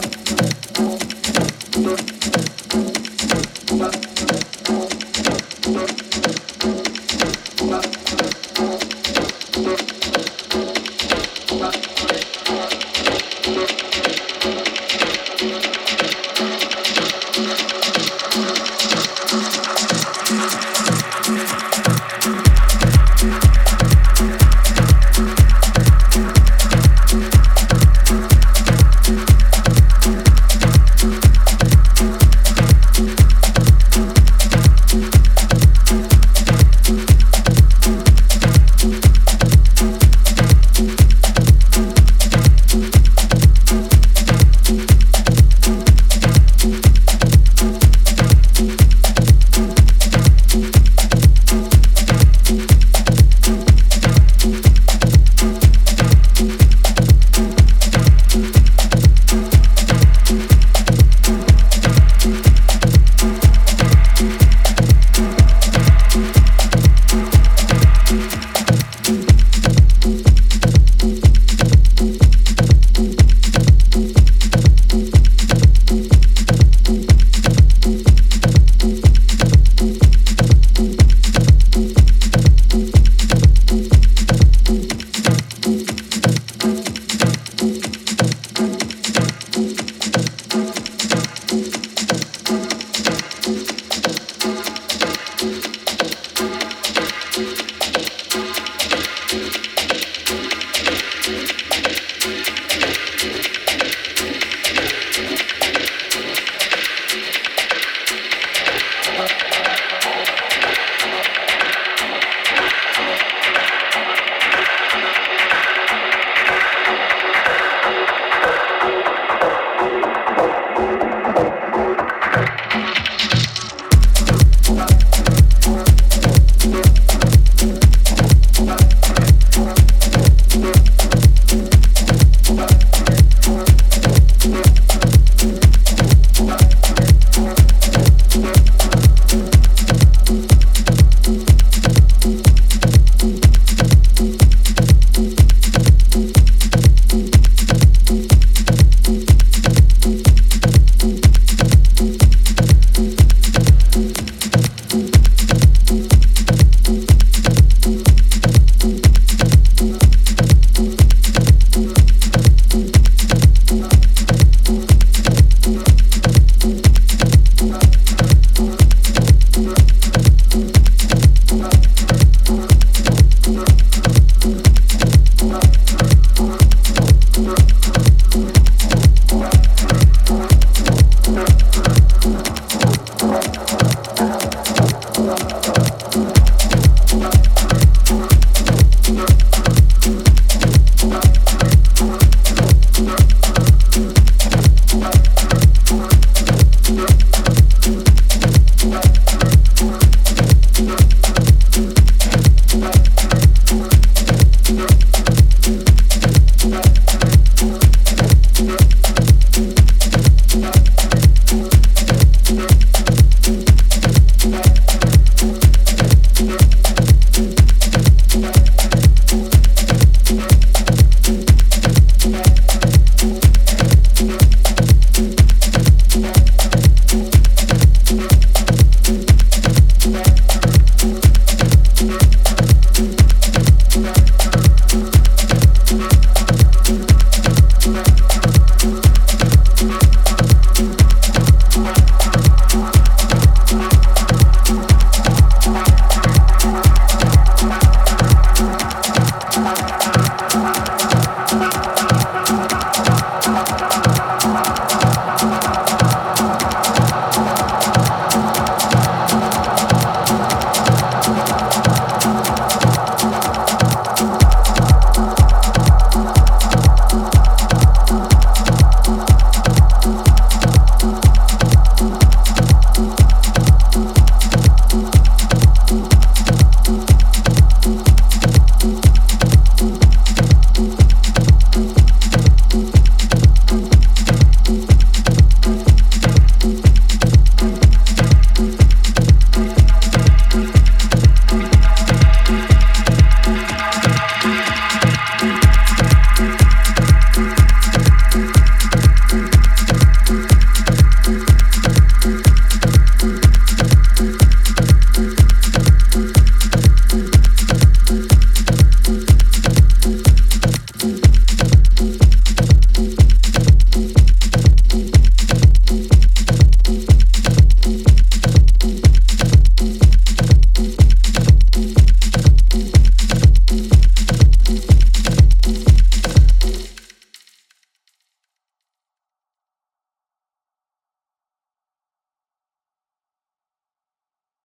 Thank ờ. you.